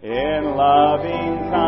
In loving kindness,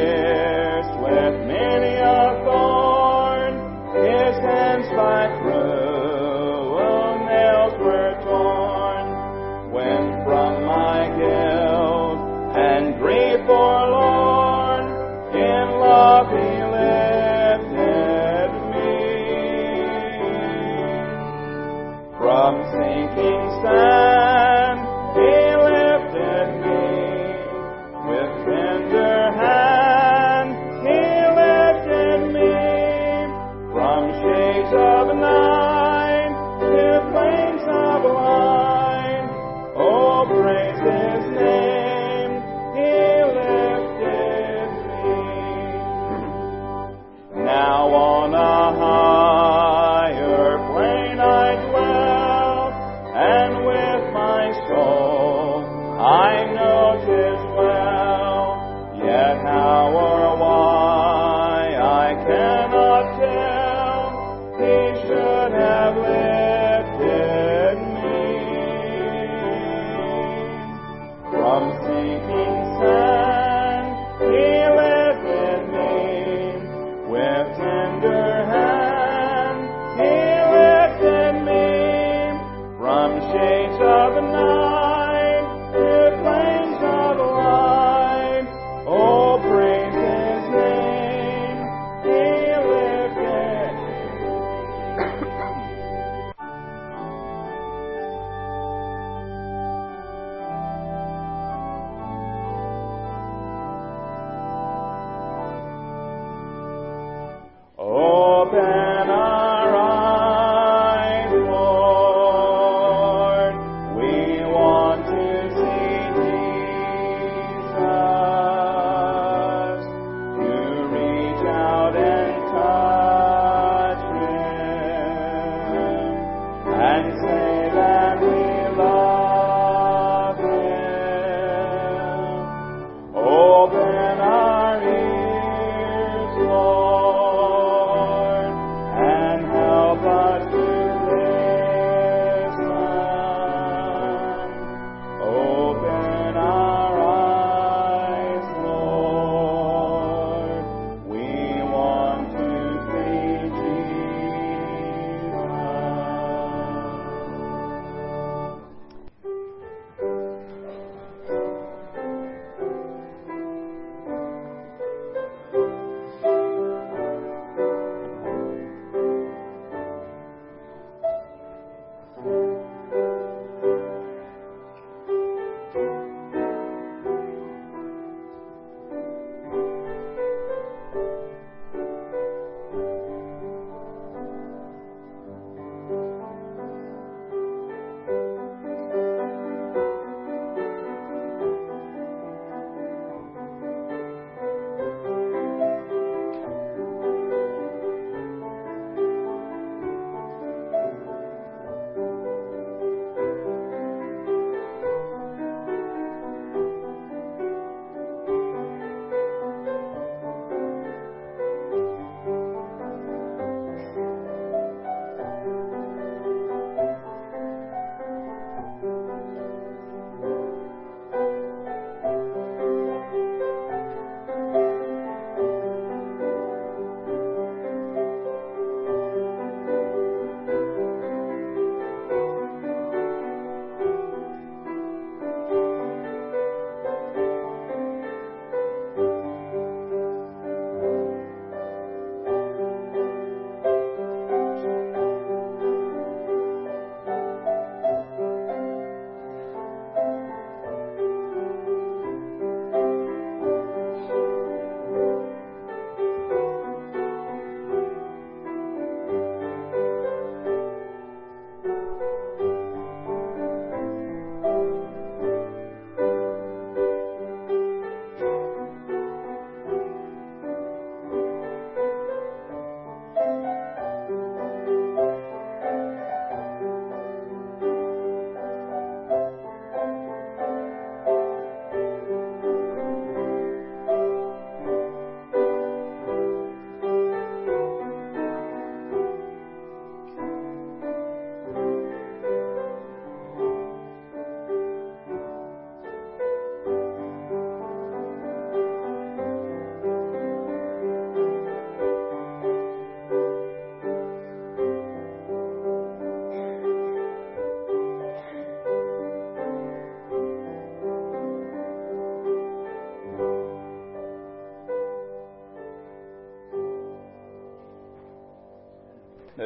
I'm seeking.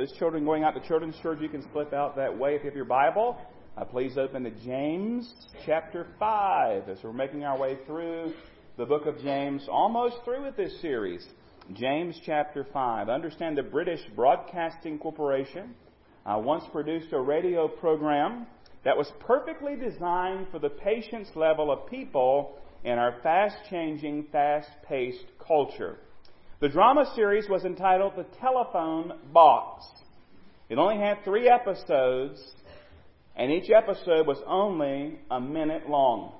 Those children going out to children's church, you can slip out that way if you have your Bible. Uh, please open to James chapter 5 as we're making our way through the book of James, almost through with this series. James chapter 5. Understand the British Broadcasting Corporation uh, once produced a radio program that was perfectly designed for the patience level of people in our fast changing, fast paced culture. The drama series was entitled The Telephone Box. It only had three episodes, and each episode was only a minute long.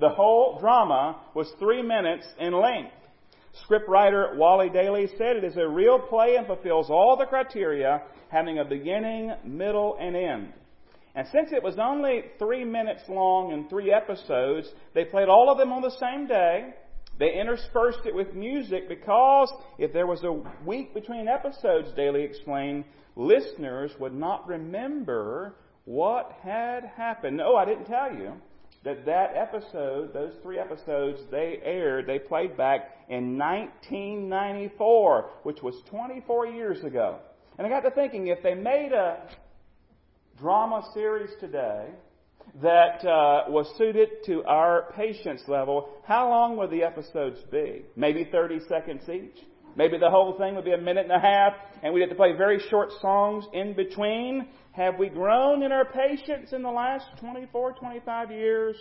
The whole drama was three minutes in length. Scriptwriter Wally Daly said it is a real play and fulfills all the criteria, having a beginning, middle, and end. And since it was only three minutes long and three episodes, they played all of them on the same day they interspersed it with music because if there was a week between episodes, Daly explained, listeners would not remember what had happened. No, I didn't tell you that that episode, those three episodes, they aired, they played back in 1994, which was 24 years ago. And I got to thinking, if they made a drama series today, that uh, was suited to our patience level, how long would the episodes be? Maybe 30 seconds each? Maybe the whole thing would be a minute and a half, and we'd have to play very short songs in between. Have we grown in our patience in the last 24, 25 years?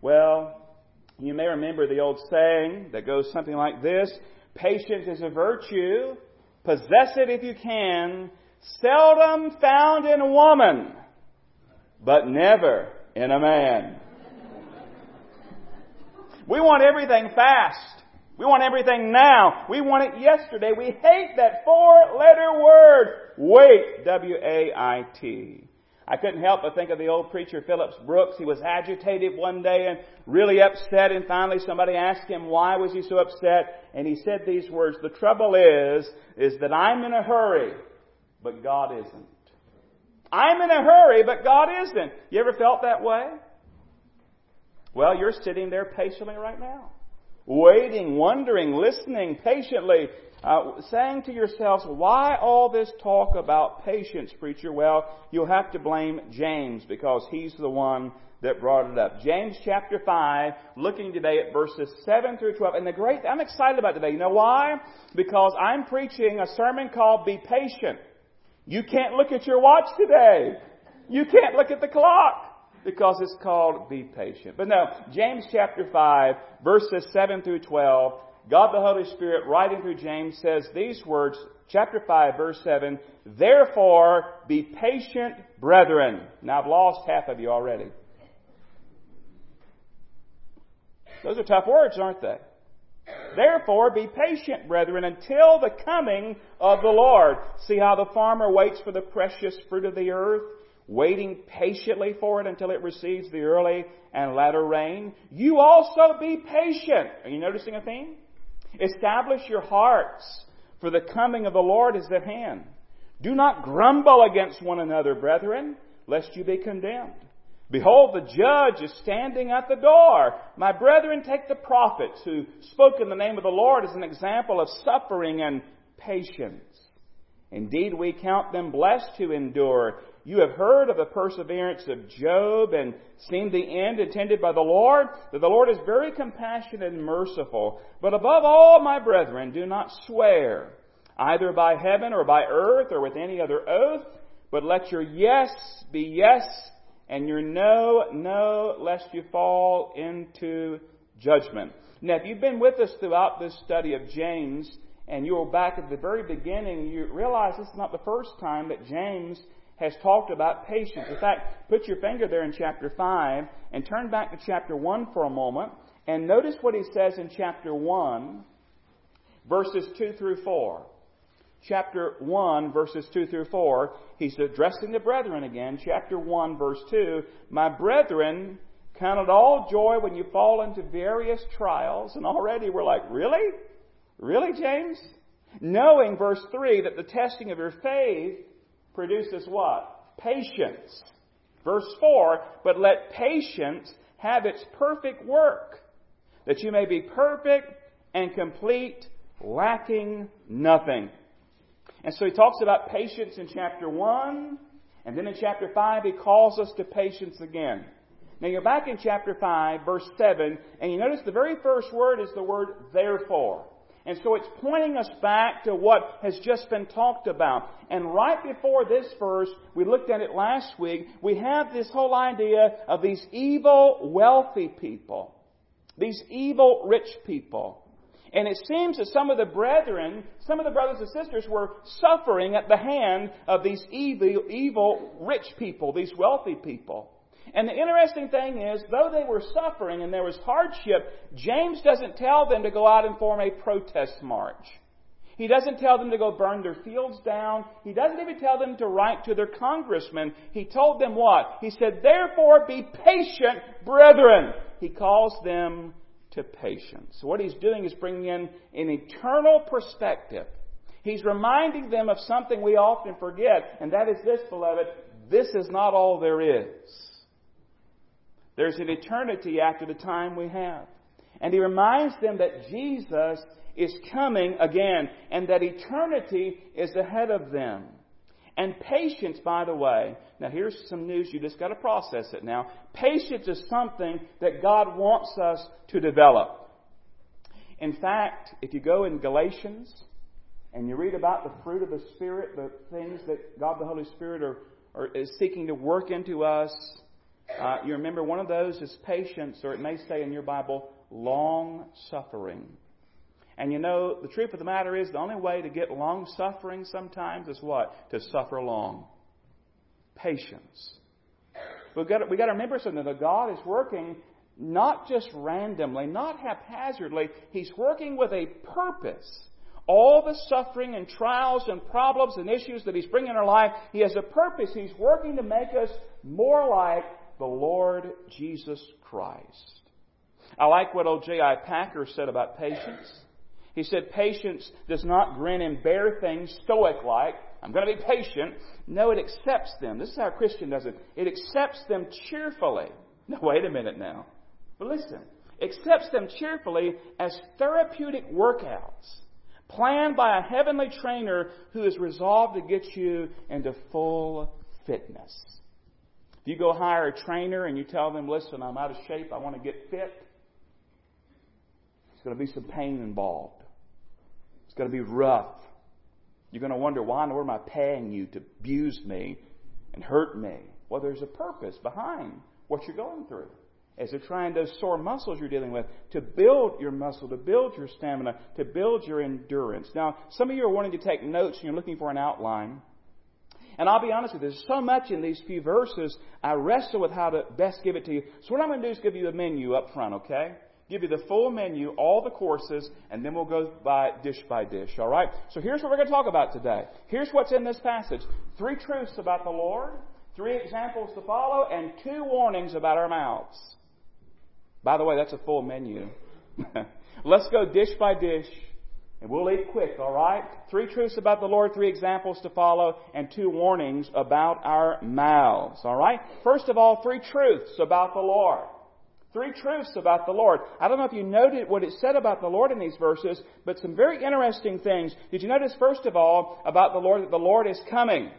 Well, you may remember the old saying that goes something like this Patience is a virtue. Possess it if you can. Seldom found in a woman but never in a man. We want everything fast. We want everything now. We want it yesterday. We hate that four letter word. Wait. W-A-I-T. I couldn't help but think of the old preacher Phillips Brooks. He was agitated one day and really upset and finally somebody asked him why was he so upset and he said these words, the trouble is, is that I'm in a hurry, but God isn't. I'm in a hurry, but God isn't. You ever felt that way? Well, you're sitting there patiently right now. Waiting, wondering, listening patiently, uh, saying to yourselves, why all this talk about patience, preacher? Well, you'll have to blame James because he's the one that brought it up. James chapter 5, looking today at verses 7 through 12. And the great, I'm excited about today. You know why? Because I'm preaching a sermon called Be Patient. You can't look at your watch today. You can't look at the clock because it's called be patient. But no, James chapter 5, verses 7 through 12, God the Holy Spirit writing through James says these words, chapter 5, verse 7, Therefore be patient, brethren. Now I've lost half of you already. Those are tough words, aren't they? Therefore, be patient, brethren, until the coming of the Lord. See how the farmer waits for the precious fruit of the earth, waiting patiently for it until it receives the early and latter rain? You also be patient. Are you noticing a theme? Establish your hearts, for the coming of the Lord is at hand. Do not grumble against one another, brethren, lest you be condemned. Behold, the judge is standing at the door. My brethren, take the prophets who spoke in the name of the Lord as an example of suffering and patience. Indeed, we count them blessed who endure. You have heard of the perseverance of Job and seen the end intended by the Lord, that the Lord is very compassionate and merciful. But above all, my brethren, do not swear, either by heaven or by earth or with any other oath, but let your yes be yes and your no, no, lest you fall into judgment. Now, if you've been with us throughout this study of James, and you were back at the very beginning, you realize this is not the first time that James has talked about patience. In fact, put your finger there in chapter 5 and turn back to chapter 1 for a moment and notice what he says in chapter 1, verses 2 through 4 chapter 1, verses 2 through 4, he's addressing the brethren again. Chapter 1, verse 2, My brethren, count it all joy when you fall into various trials. And already we're like, really? Really, James? Knowing, verse 3, that the testing of your faith produces what? Patience. Verse 4, but let patience have its perfect work, that you may be perfect and complete, lacking nothing. And so he talks about patience in chapter 1, and then in chapter 5 he calls us to patience again. Now you're back in chapter 5, verse 7, and you notice the very first word is the word therefore. And so it's pointing us back to what has just been talked about. And right before this verse, we looked at it last week, we have this whole idea of these evil, wealthy people. These evil, rich people. And it seems that some of the brethren, some of the brothers and sisters were suffering at the hand of these evil, evil, rich people, these wealthy people. And the interesting thing is, though they were suffering and there was hardship, James doesn't tell them to go out and form a protest march. He doesn't tell them to go burn their fields down. He doesn't even tell them to write to their congressman. He told them what? He said, therefore be patient, brethren. He calls them to patience. What he's doing is bringing in an eternal perspective. He's reminding them of something we often forget, and that is this, beloved. This is not all there is. There's an eternity after the time we have. And he reminds them that Jesus is coming again and that eternity is ahead of them. And patience, by the way, now here's some news, you just got to process it now. Patience is something that God wants us to develop. In fact, if you go in Galatians and you read about the fruit of the Spirit, the things that God the Holy Spirit are, are is seeking to work into us, uh, you remember one of those is patience, or it may say in your Bible, long suffering. And you know, the truth of the matter is, the only way to get long suffering sometimes is what? To suffer long. Patience. We've got, to, we've got to remember something that God is working not just randomly, not haphazardly. He's working with a purpose. All the suffering and trials and problems and issues that He's bringing in our life, He has a purpose. He's working to make us more like the Lord Jesus Christ. I like what old J.I. Packer said about patience. He said, Patience does not grin and bear things stoic like. I'm going to be patient. No, it accepts them. This is how a Christian does it. It accepts them cheerfully. No, wait a minute now. But listen, accepts them cheerfully as therapeutic workouts planned by a heavenly trainer who is resolved to get you into full fitness. If you go hire a trainer and you tell them, listen, I'm out of shape, I want to get fit, there's going to be some pain involved. It's going to be rough. You're going to wonder, why in the world am I paying you to abuse me and hurt me? Well, there's a purpose behind what you're going through. As they're trying those sore muscles you're dealing with to build your muscle, to build your stamina, to build your endurance. Now, some of you are wanting to take notes and you're looking for an outline. And I'll be honest with you, there's so much in these few verses, I wrestle with how to best give it to you. So what I'm going to do is give you a menu up front, okay? Give you the full menu, all the courses, and then we'll go by dish by dish, alright? So here's what we're going to talk about today. Here's what's in this passage. Three truths about the Lord, three examples to follow, and two warnings about our mouths. By the way, that's a full menu. Let's go dish by dish and we'll eat quick, alright? Three truths about the Lord, three examples to follow, and two warnings about our mouths, alright? First of all, three truths about the Lord. Three truths about the Lord. I don't know if you noted what it said about the Lord in these verses, but some very interesting things. Did you notice, first of all, about the Lord that the Lord is coming?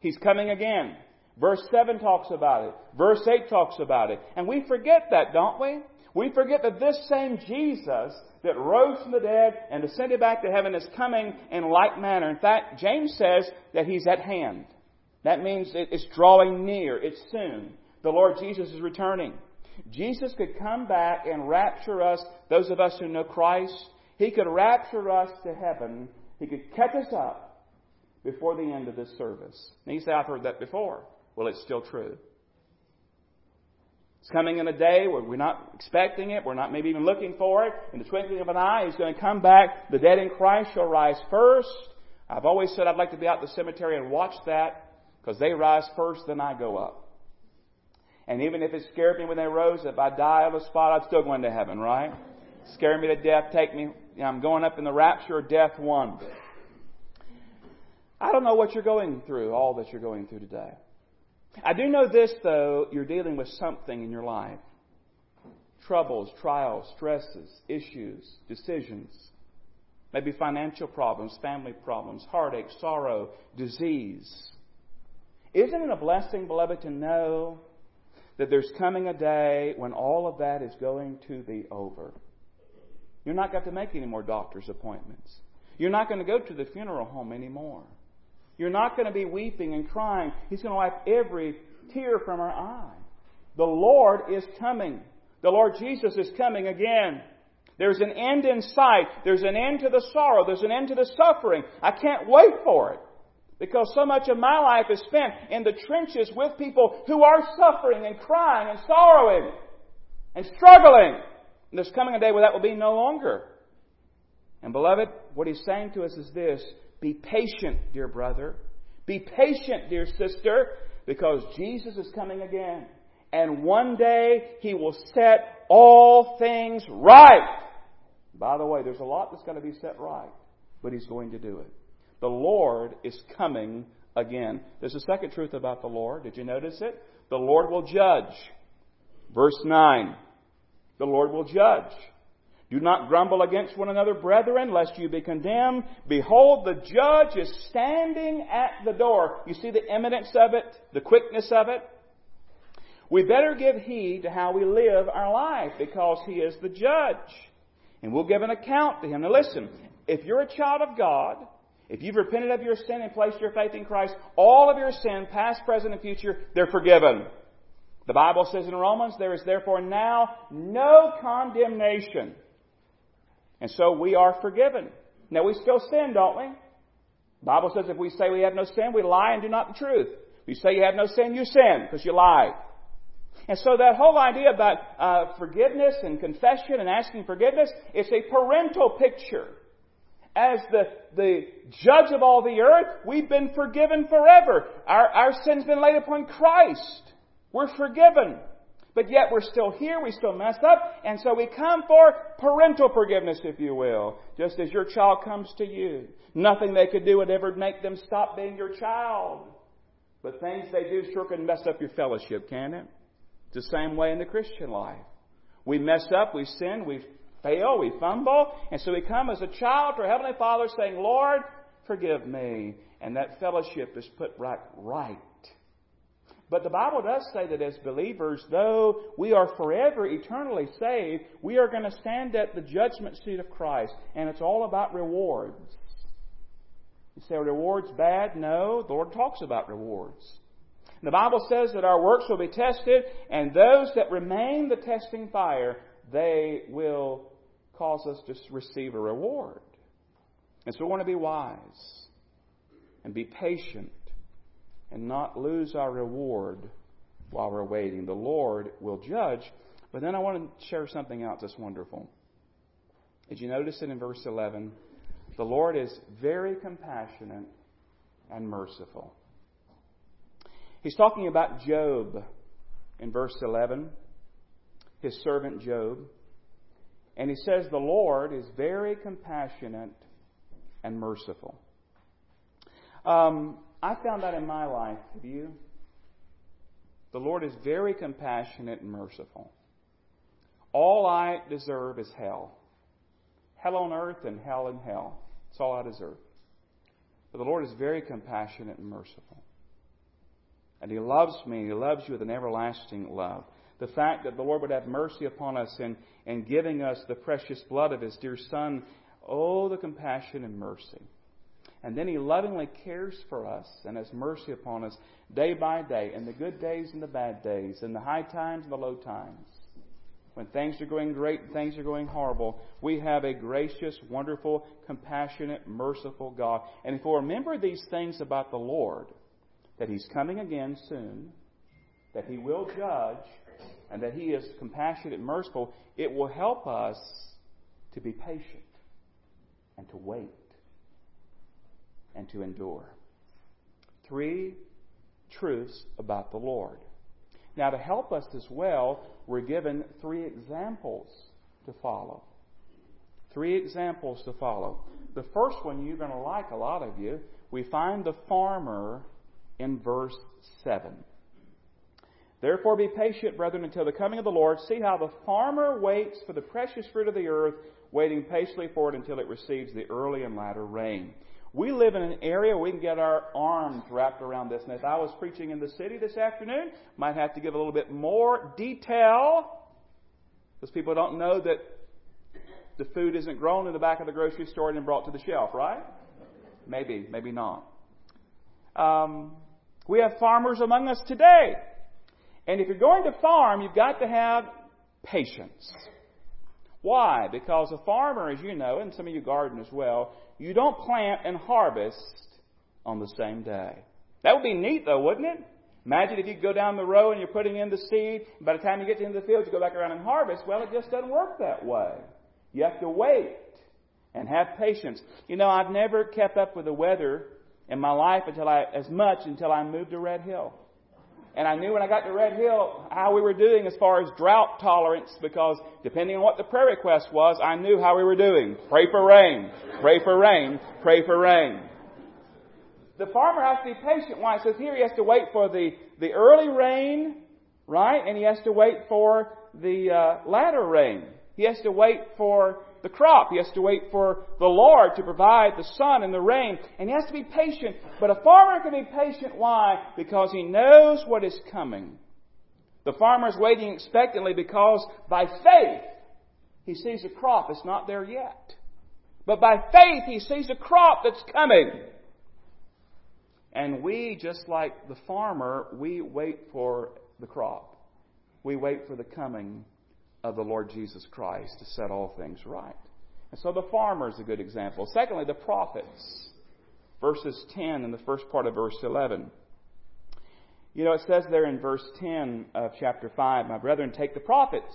He's coming again. Verse 7 talks about it. Verse 8 talks about it. And we forget that, don't we? We forget that this same Jesus that rose from the dead and ascended back to heaven is coming in like manner. In fact, James says that he's at hand. That means it's drawing near. It's soon. The Lord Jesus is returning. Jesus could come back and rapture us, those of us who know Christ. He could rapture us to heaven. He could catch us up before the end of this service. And you say, I've heard that before. Well, it's still true. It's coming in a day where we're not expecting it, we're not maybe even looking for it. In the twinkling of an eye, He's going to come back. The dead in Christ shall rise first. I've always said I'd like to be out the cemetery and watch that because they rise first, then I go up. And even if it scared me when they rose, if I die on the spot, I'd still go into heaven, right? Scare me to death, take me. I'm going up in the rapture death one. I don't know what you're going through, all that you're going through today. I do know this, though, you're dealing with something in your life troubles, trials, stresses, issues, decisions. Maybe financial problems, family problems, heartache, sorrow, disease. Isn't it a blessing, beloved, to know that there's coming a day when all of that is going to be over? You're not going to make any more doctor's appointments. You're not going to go to the funeral home anymore. You're not going to be weeping and crying. He's going to wipe every tear from our eye. The Lord is coming. The Lord Jesus is coming again. There's an end in sight. There's an end to the sorrow. There's an end to the suffering. I can't wait for it. Because so much of my life is spent in the trenches with people who are suffering and crying and sorrowing and struggling. And there's coming a day where that will be no longer. And beloved, what he's saying to us is this be patient, dear brother. Be patient, dear sister, because Jesus is coming again. And one day he will set all things right. By the way, there's a lot that's got to be set right, but he's going to do it. The Lord is coming again. There's a second truth about the Lord. Did you notice it? The Lord will judge. Verse 9. The Lord will judge. Do not grumble against one another, brethren, lest you be condemned. Behold, the judge is standing at the door. You see the imminence of it, the quickness of it? We better give heed to how we live our life because he is the judge. And we'll give an account to him. Now listen, if you're a child of God, if you've repented of your sin and placed your faith in Christ, all of your sin, past, present, and future, they're forgiven. The Bible says in Romans, there is therefore now no condemnation and so we are forgiven. Now we still sin, don't we? The Bible says if we say we have no sin, we lie and do not the truth. If you say you have no sin, you sin because you lie. And so that whole idea about uh, forgiveness and confession and asking forgiveness, it's a parental picture. As the, the judge of all the earth, we've been forgiven forever. Our, our sin's been laid upon Christ. We're forgiven. But yet we're still here, we still mess up, and so we come for parental forgiveness, if you will, just as your child comes to you. Nothing they could do would ever make them stop being your child. But things they do sure can mess up your fellowship, can it? It's the same way in the Christian life. We mess up, we sin, we fail, we fumble, and so we come as a child to our Heavenly Father saying, Lord, forgive me. And that fellowship is put right, right but the Bible does say that as believers, though we are forever eternally saved, we are going to stand at the judgment seat of Christ, and it's all about rewards. You say, rewards bad? No, the Lord talks about rewards. The Bible says that our works will be tested, and those that remain the testing fire, they will cause us to receive a reward. And so we want to be wise and be patient and not lose our reward while we're waiting. The Lord will judge. But then I want to share something else that's wonderful. Did you notice it in verse 11? The Lord is very compassionate and merciful. He's talking about Job in verse 11, his servant Job. And he says, The Lord is very compassionate and merciful. Um, I found that in my life. Have you? The Lord is very compassionate and merciful. All I deserve is hell. Hell on earth and hell in hell. That's all I deserve. But the Lord is very compassionate and merciful. And He loves me. He loves you with an everlasting love. The fact that the Lord would have mercy upon us in, in giving us the precious blood of His dear Son. Oh, the compassion and mercy. And then He lovingly cares for us and has mercy upon us day by day, in the good days and the bad days, in the high times and the low times. When things are going great and things are going horrible, we have a gracious, wonderful, compassionate, merciful God. And if we remember these things about the Lord, that He's coming again soon, that He will judge, and that He is compassionate and merciful, it will help us to be patient and to wait and to endure. Three truths about the Lord. Now, to help us as well, we're given three examples to follow. Three examples to follow. The first one you're going to like, a lot of you. We find the farmer in verse 7. Therefore be patient, brethren, until the coming of the Lord. See how the farmer waits for the precious fruit of the earth, waiting patiently for it until it receives the early and latter rain. We live in an area where we can get our arms wrapped around this. And if I was preaching in the city this afternoon, might have to give a little bit more detail because people don't know that the food isn't grown in the back of the grocery store and then brought to the shelf, right? Maybe, maybe not. Um, we have farmers among us today. And if you're going to farm, you've got to have patience. Why? Because a farmer, as you know, and some of you garden as well, you don't plant and harvest on the same day. That would be neat though, wouldn't it? Imagine if you go down the row and you're putting in the seed, and by the time you get to the end of the field, you go back around and harvest. Well, it just doesn't work that way. You have to wait and have patience. You know, I've never kept up with the weather in my life until I, as much until I moved to Red Hill. And I knew when I got to Red Hill how we were doing as far as drought tolerance because depending on what the prayer request was, I knew how we were doing. Pray for rain. Pray for rain. Pray for rain. The farmer has to be patient. Why? It says here he has to wait for the, the early rain, right? And he has to wait for the uh, latter rain. He has to wait for the crop. He has to wait for the Lord to provide the sun and the rain. And he has to be patient. But a farmer can be patient. Why? Because he knows what is coming. The farmer is waiting expectantly because by faith he sees a crop that's not there yet. But by faith he sees a crop that's coming. And we, just like the farmer, we wait for the crop. We wait for the coming of the Lord Jesus Christ to set all things right. And so the farmer is a good example. Secondly, the prophets. Verses 10 and the first part of verse 11. You know, it says there in verse 10 of chapter 5, My brethren, take the prophets,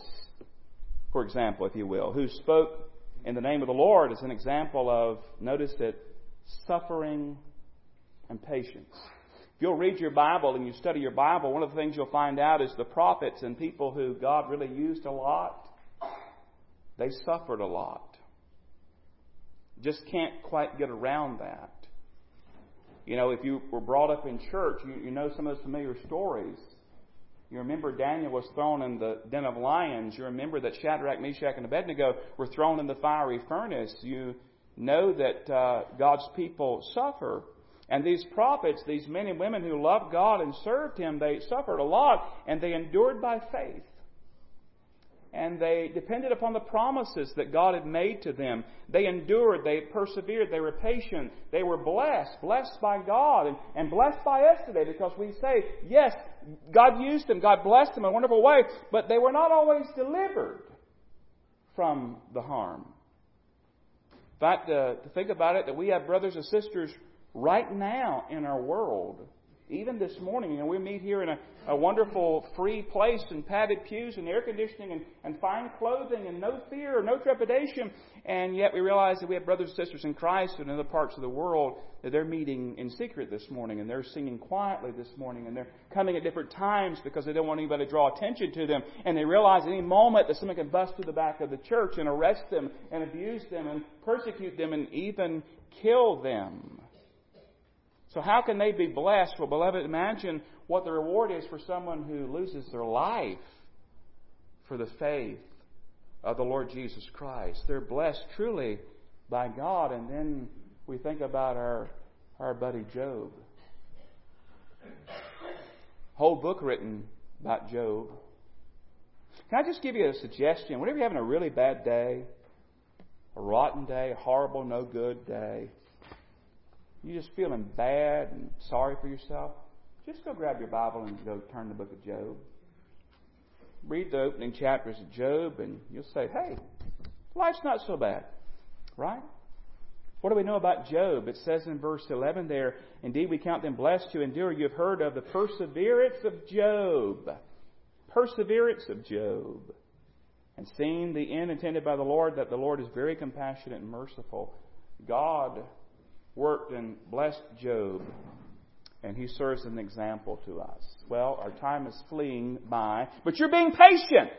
for example, if you will, who spoke in the name of the Lord as an example of, notice it, suffering and patience you'll read your Bible and you study your Bible, one of the things you'll find out is the prophets and people who God really used a lot, they suffered a lot. Just can't quite get around that. You know, if you were brought up in church, you, you know some of those familiar stories. You remember Daniel was thrown in the den of lions. You remember that Shadrach, Meshach, and Abednego were thrown in the fiery furnace. You know that uh, God's people suffer. And these prophets, these men and women who loved God and served Him, they suffered a lot and they endured by faith. And they depended upon the promises that God had made to them. They endured, they persevered, they were patient, they were blessed, blessed by God and, and blessed by us today because we say, yes, God used them, God blessed them in a wonderful way, but they were not always delivered from the harm. In fact, uh, to think about it, that we have brothers and sisters right now in our world. Even this morning, you know, we meet here in a, a wonderful free place and padded pews and air conditioning and, and fine clothing and no fear, no trepidation. And yet we realize that we have brothers and sisters in Christ in other parts of the world that they're meeting in secret this morning and they're singing quietly this morning and they're coming at different times because they don't want anybody to draw attention to them. And they realize any moment that someone can bust through the back of the church and arrest them and abuse them and persecute them and even kill them. So how can they be blessed? Well, beloved, imagine what the reward is for someone who loses their life for the faith of the Lord Jesus Christ. They're blessed truly by God. And then we think about our, our buddy Job. Whole book written about Job. Can I just give you a suggestion? Whenever you're having a really bad day, a rotten day, a horrible, no good day, you're just feeling bad and sorry for yourself, just go grab your Bible and go turn the book of Job. Read the opening chapters of Job, and you'll say, hey, life's not so bad, right? What do we know about Job? It says in verse 11 there, Indeed, we count them blessed to endure. You have heard of the perseverance of Job. Perseverance of Job. And seen the end intended by the Lord, that the Lord is very compassionate and merciful. God worked and blessed Job, and he serves an example to us. Well, our time is fleeing by, but you're being patient.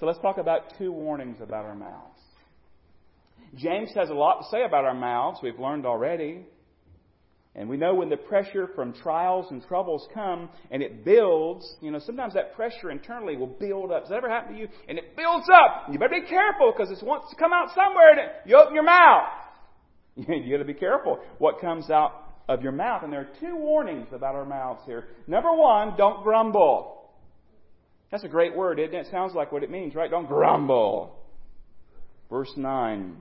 So let's talk about two warnings about our mouths. James has a lot to say about our mouths, we've learned already. And we know when the pressure from trials and troubles come and it builds, you know, sometimes that pressure internally will build up. Does that ever happen to you? And it builds up. You better be careful because it wants to come out somewhere and it, you open your mouth. you got to be careful what comes out of your mouth. And there are two warnings about our mouths here. Number one, don't grumble. That's a great word, isn't it? it sounds like what it means, right? Don't grumble. Verse 9.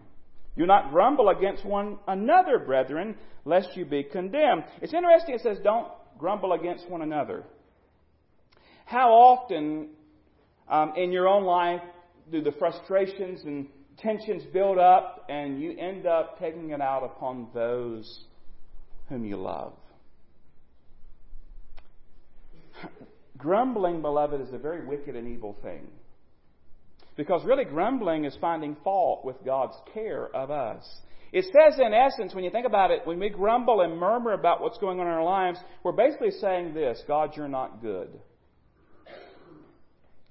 Do not grumble against one another, brethren, lest you be condemned. It's interesting, it says, don't grumble against one another. How often um, in your own life do the frustrations and tensions build up and you end up taking it out upon those whom you love? Grumbling, beloved, is a very wicked and evil thing. Because really, grumbling is finding fault with God's care of us. It says, in essence, when you think about it, when we grumble and murmur about what's going on in our lives, we're basically saying this God, you're not good.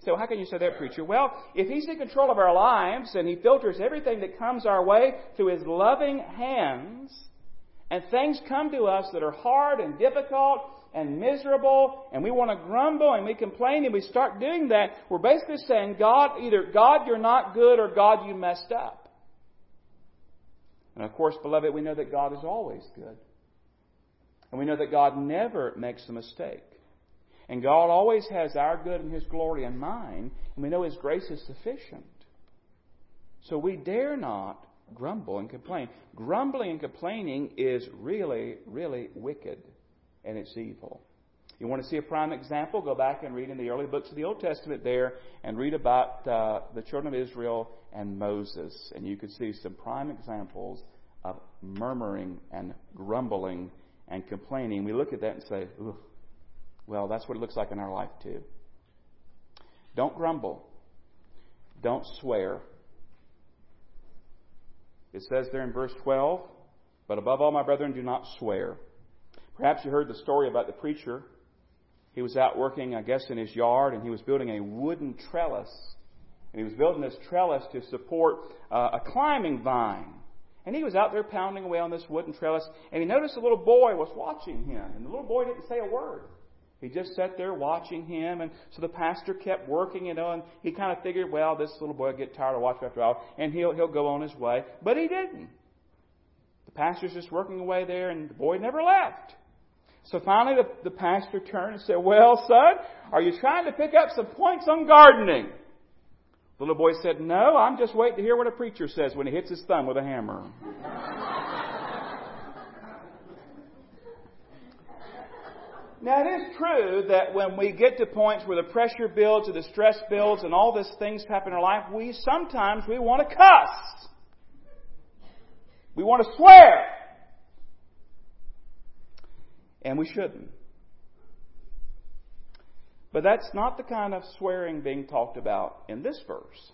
So, how can you say that, preacher? Well, if He's in control of our lives and He filters everything that comes our way through His loving hands, and things come to us that are hard and difficult and miserable and we want to grumble and we complain and we start doing that, we're basically saying, God, either God, you're not good or God, you messed up. And of course, beloved, we know that God is always good. And we know that God never makes a mistake. And God always has our good and His glory in mind, and we know His grace is sufficient. So we dare not grumble and complain. Grumbling and complaining is really, really wicked and it's evil. You want to see a prime example? Go back and read in the early books of the Old Testament there and read about uh, the children of Israel and Moses. And you can see some prime examples of murmuring and grumbling and complaining. We look at that and say, well, that's what it looks like in our life too. Don't grumble. Don't swear. It says there in verse 12, but above all, my brethren, do not swear Perhaps you heard the story about the preacher. He was out working, I guess, in his yard, and he was building a wooden trellis. And he was building this trellis to support uh, a climbing vine. And he was out there pounding away on this wooden trellis, and he noticed a little boy was watching him. And the little boy didn't say a word. He just sat there watching him, and so the pastor kept working, you know, and he kind of figured, well, this little boy will get tired of watching after a while, and he'll, he'll go on his way. But he didn't. The pastor's just working away there, and the boy never left. So finally, the, the pastor turned and said, Well, son, are you trying to pick up some points on gardening? The little boy said, No, I'm just waiting to hear what a preacher says when he hits his thumb with a hammer. Now, it is true that when we get to points where the pressure builds or the stress builds and all these things happen in our life, we sometimes we want to cuss. We want to swear and we shouldn't. But that's not the kind of swearing being talked about in this verse.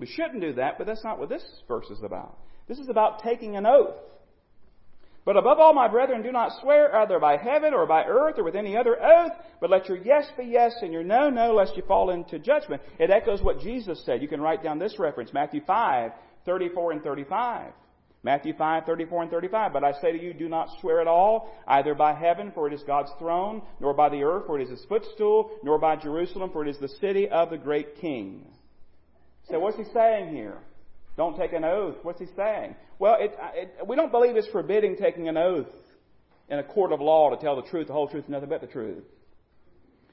We shouldn't do that, but that's not what this verse is about. This is about taking an oath. But above all, my brethren, do not swear either by heaven or by earth or with any other oath, but let your yes be yes and your no, no, lest you fall into judgment. It echoes what Jesus said. You can write down this reference, Matthew 5, 34 and 35. Matthew 5, 34 and 35. But I say to you, do not swear at all, either by heaven, for it is God's throne, nor by the earth, for it is his footstool, nor by Jerusalem, for it is the city of the great king. So what's he saying here? Don't take an oath. What's he saying? Well, it, it, we don't believe it's forbidding taking an oath in a court of law to tell the truth, the whole truth, and nothing but the truth.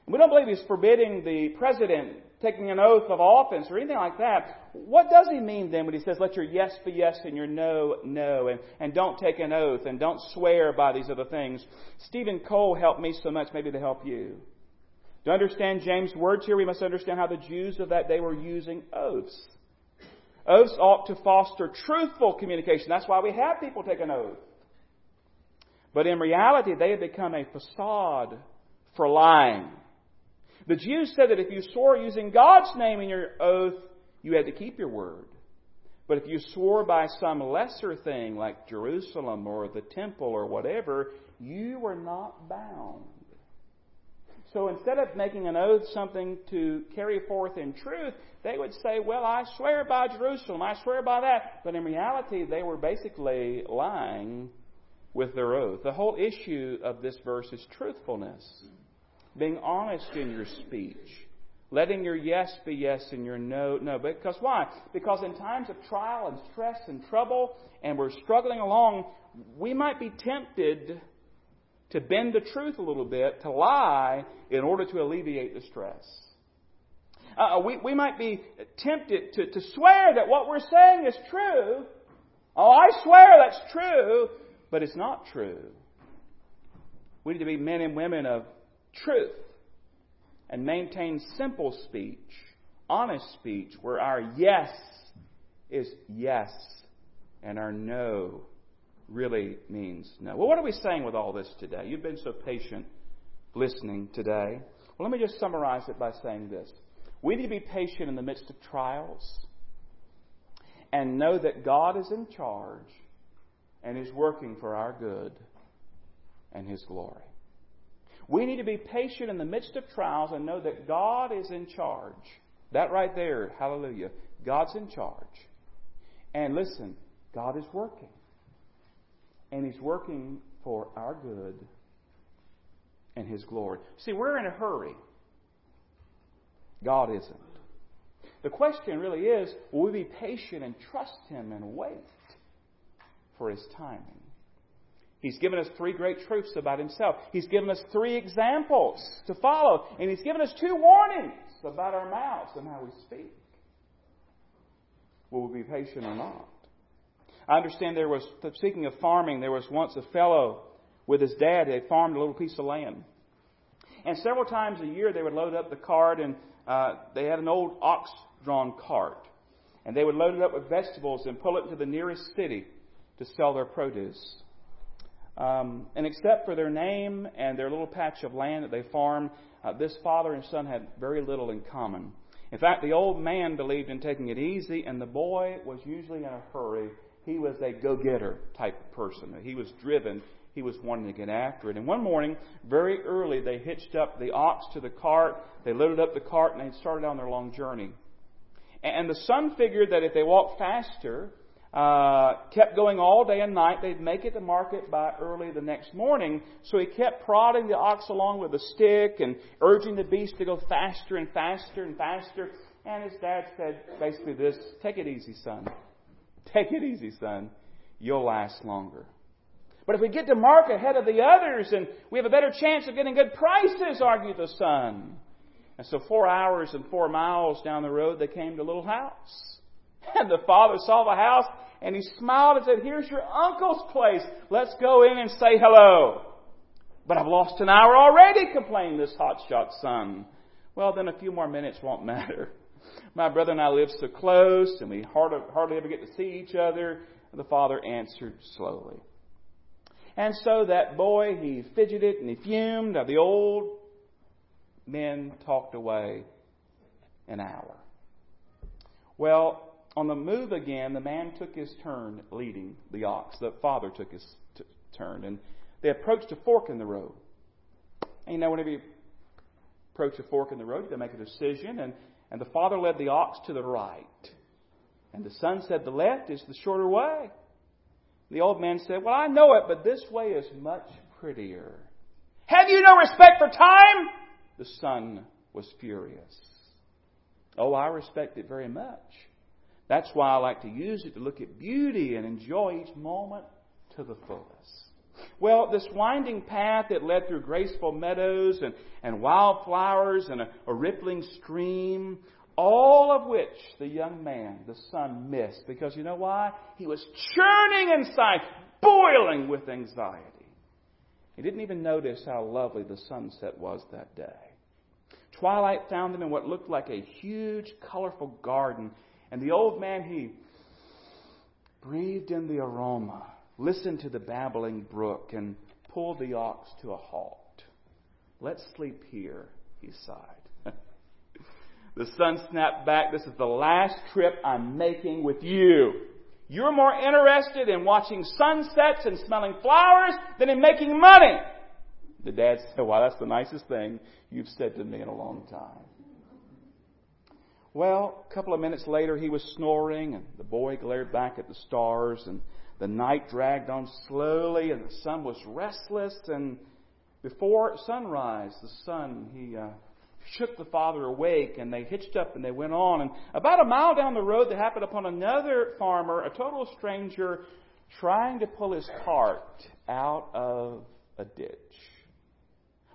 We don't believe he's forbidding the president taking an oath of office or anything like that. What does he mean then when he says, let your yes be yes and your no, no, and, and don't take an oath and don't swear by these other things? Stephen Cole helped me so much, maybe to help you. To understand James' words here, we must understand how the Jews of that day were using oaths. Oaths ought to foster truthful communication. That's why we have people take an oath. But in reality, they have become a facade for lying. The Jews said that if you swore using God's name in your oath, you had to keep your word. But if you swore by some lesser thing like Jerusalem or the temple or whatever, you were not bound. So instead of making an oath something to carry forth in truth, they would say, Well, I swear by Jerusalem, I swear by that. But in reality, they were basically lying with their oath. The whole issue of this verse is truthfulness, being honest in your speech, letting your yes be yes and your no no. Because why? Because in times of trial and stress and trouble, and we're struggling along, we might be tempted to bend the truth a little bit, to lie, in order to alleviate the stress. Uh, we, we might be tempted to, to swear that what we're saying is true. Oh, I swear that's true, but it's not true. We need to be men and women of truth and maintain simple speech, honest speech, where our yes is yes and our no really means no. Well, what are we saying with all this today? You've been so patient listening today. Well, let me just summarize it by saying this. We need to be patient in the midst of trials and know that God is in charge and is working for our good and His glory. We need to be patient in the midst of trials and know that God is in charge. That right there, hallelujah. God's in charge. And listen, God is working. And He's working for our good and His glory. See, we're in a hurry. God isn't. The question really is will we be patient and trust Him and wait for His timing? He's given us three great truths about Himself. He's given us three examples to follow. And He's given us two warnings about our mouths and how we speak. Will we be patient or not? I understand there was, speaking of farming, there was once a fellow with his dad. They farmed a little piece of land. And several times a year they would load up the cart and uh, they had an old ox drawn cart. And they would load it up with vegetables and pull it to the nearest city to sell their produce. Um, and except for their name and their little patch of land that they farmed, uh, this father and son had very little in common. In fact, the old man believed in taking it easy, and the boy was usually in a hurry. He was a go getter type of person. He was driven he was wanting to get after it. And one morning, very early, they hitched up the ox to the cart, they loaded up the cart, and they started on their long journey. And the son figured that if they walked faster, uh, kept going all day and night, they'd make it to market by early the next morning. So he kept prodding the ox along with a stick and urging the beast to go faster and faster and faster. And his dad said basically this Take it easy, son. Take it easy, son. You'll last longer. But if we get to market ahead of the others, and we have a better chance of getting good prices, argued the son. And so, four hours and four miles down the road, they came to a little house. And the father saw the house, and he smiled and said, Here's your uncle's place. Let's go in and say hello. But I've lost an hour already, complained this hotshot son. Well, then a few more minutes won't matter. My brother and I live so close, and we hardly, hardly ever get to see each other. The father answered slowly. And so that boy, he fidgeted and he fumed. Now, the old men talked away an hour. Well, on the move again, the man took his turn leading the ox. The father took his t- turn. And they approached a fork in the road. And you know, whenever you approach a fork in the road, you make a decision. And, and the father led the ox to the right. And the son said, The left is the shorter way. The old man said, Well, I know it, but this way is much prettier. Have you no respect for time? The son was furious. Oh, I respect it very much. That's why I like to use it to look at beauty and enjoy each moment to the fullest. Well, this winding path that led through graceful meadows and, and wildflowers and a, a rippling stream all of which the young man, the son, missed. Because you know why? He was churning inside, boiling with anxiety. He didn't even notice how lovely the sunset was that day. Twilight found them in what looked like a huge, colorful garden. And the old man, he breathed in the aroma, listened to the babbling brook, and pulled the ox to a halt. Let's sleep here, he sighed. The son snapped back, This is the last trip I'm making with you. You're more interested in watching sunsets and smelling flowers than in making money. The dad said, Wow, that's the nicest thing you've said to me in a long time. Well, a couple of minutes later, he was snoring, and the boy glared back at the stars, and The night dragged on slowly, and the son was restless. And before sunrise, the son, he uh, shook the father awake, and they hitched up and they went on. And about a mile down the road, they happened upon another farmer, a total stranger, trying to pull his cart out of a ditch.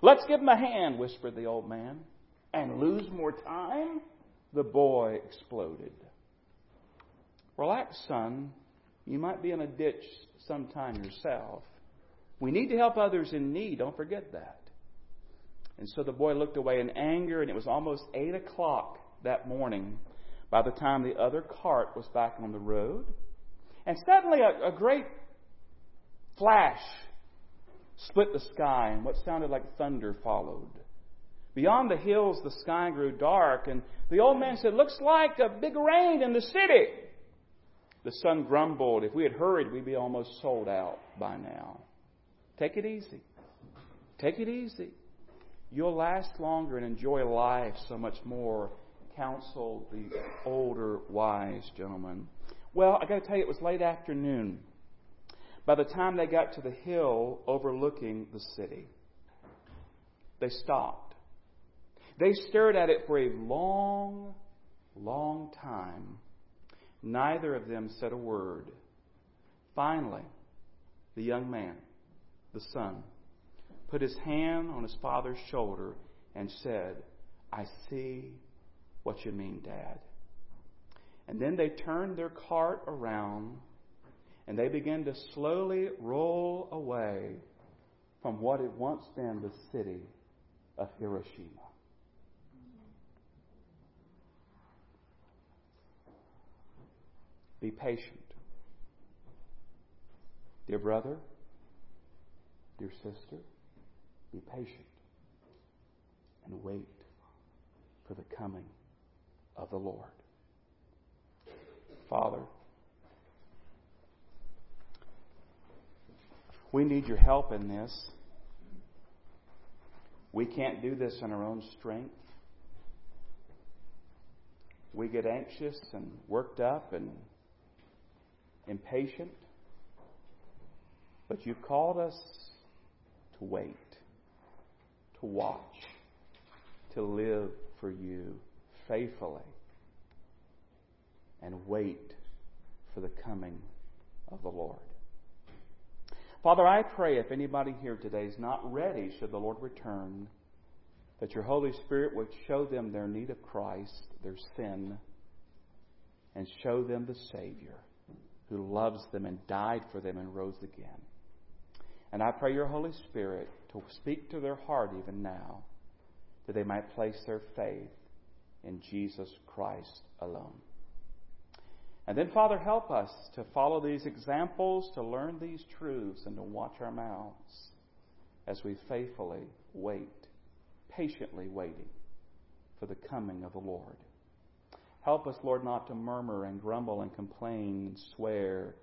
Let's give him a hand, whispered the old man. And lose more time? The boy exploded. Relax, son. You might be in a ditch sometime yourself. We need to help others in need. Don't forget that. And so the boy looked away in anger, and it was almost 8 o'clock that morning by the time the other cart was back on the road. And suddenly a, a great flash split the sky, and what sounded like thunder followed. Beyond the hills, the sky grew dark, and the old man said, Looks like a big rain in the city. The son grumbled, If we had hurried, we'd be almost sold out by now. Take it easy. Take it easy. You'll last longer and enjoy life so much more, counseled the older, wise gentleman. Well, I got to tell you, it was late afternoon by the time they got to the hill overlooking the city. They stopped. They stared at it for a long, long time. Neither of them said a word. Finally, the young man, the son, put his hand on his father's shoulder and said, I see what you mean, Dad. And then they turned their cart around and they began to slowly roll away from what had once been the city of Hiroshima. Be patient. Dear brother, dear sister, be patient and wait for the coming of the Lord. Father, we need your help in this. We can't do this in our own strength. We get anxious and worked up and impatient. But you've called us to wait, to watch, to live for you faithfully and wait for the coming of the Lord. Father, I pray if anybody here today is not ready, should the Lord return, that your Holy Spirit would show them their need of Christ, their sin, and show them the Savior who loves them and died for them and rose again. And I pray your Holy Spirit to speak to their heart even now, that they might place their faith in Jesus Christ alone. And then, Father, help us to follow these examples, to learn these truths, and to watch our mouths as we faithfully wait, patiently waiting for the coming of the Lord. Help us, Lord, not to murmur and grumble and complain and swear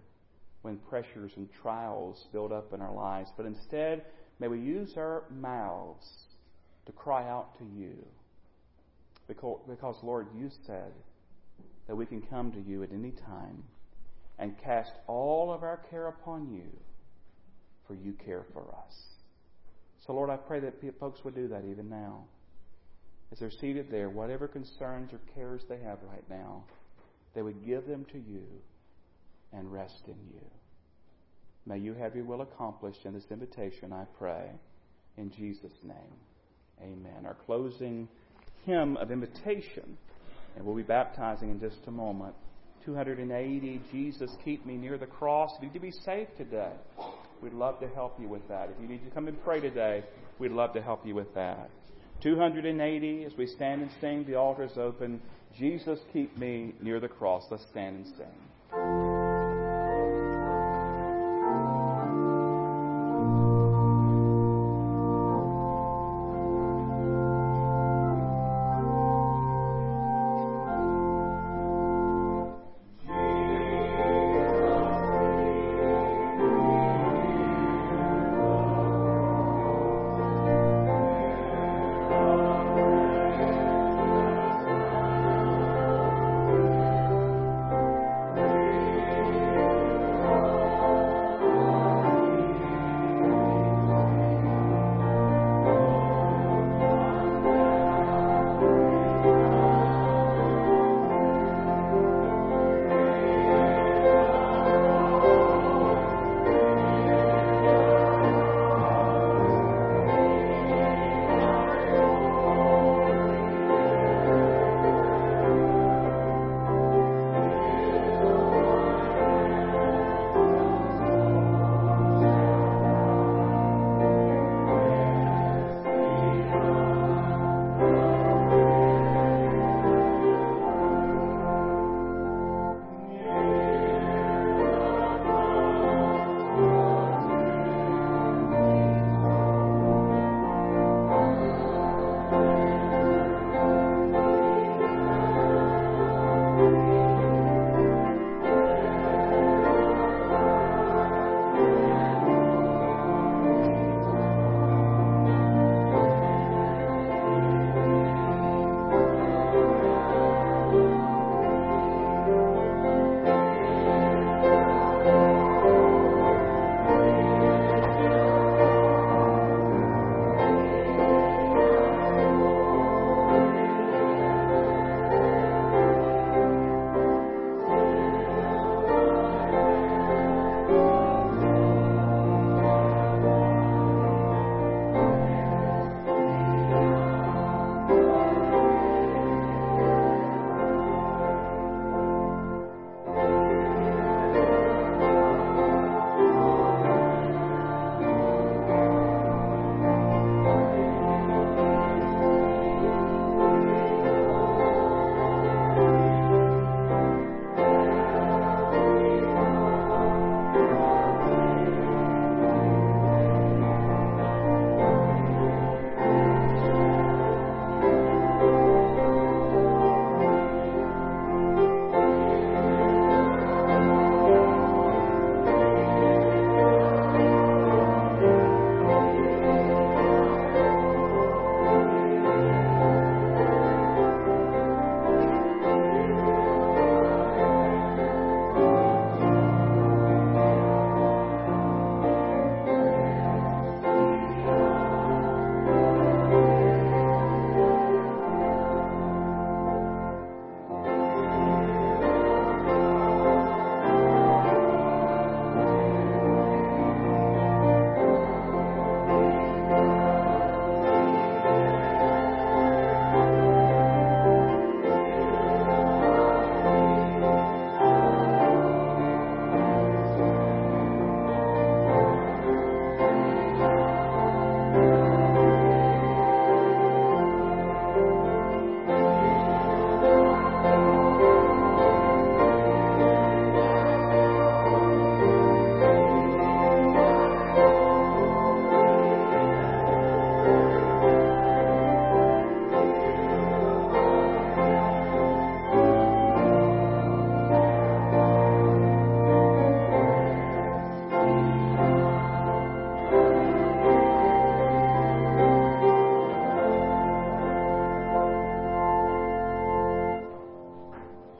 when pressures and trials build up in our lives, but instead, may we use our mouths to cry out to you. Because, Lord, you said, that we can come to you at any time and cast all of our care upon you, for you care for us. So, Lord, I pray that folks would do that even now. As they're seated there, whatever concerns or cares they have right now, they would give them to you and rest in you. May you have your will accomplished in this invitation, I pray. In Jesus' name, amen. Our closing hymn of invitation. And we'll be baptizing in just a moment. 280, Jesus, keep me near the cross. If you need to be saved today, we'd love to help you with that. If you need to come and pray today, we'd love to help you with that. 280, as we stand and sing, the altar is open. Jesus, keep me near the cross. Let's stand and sing.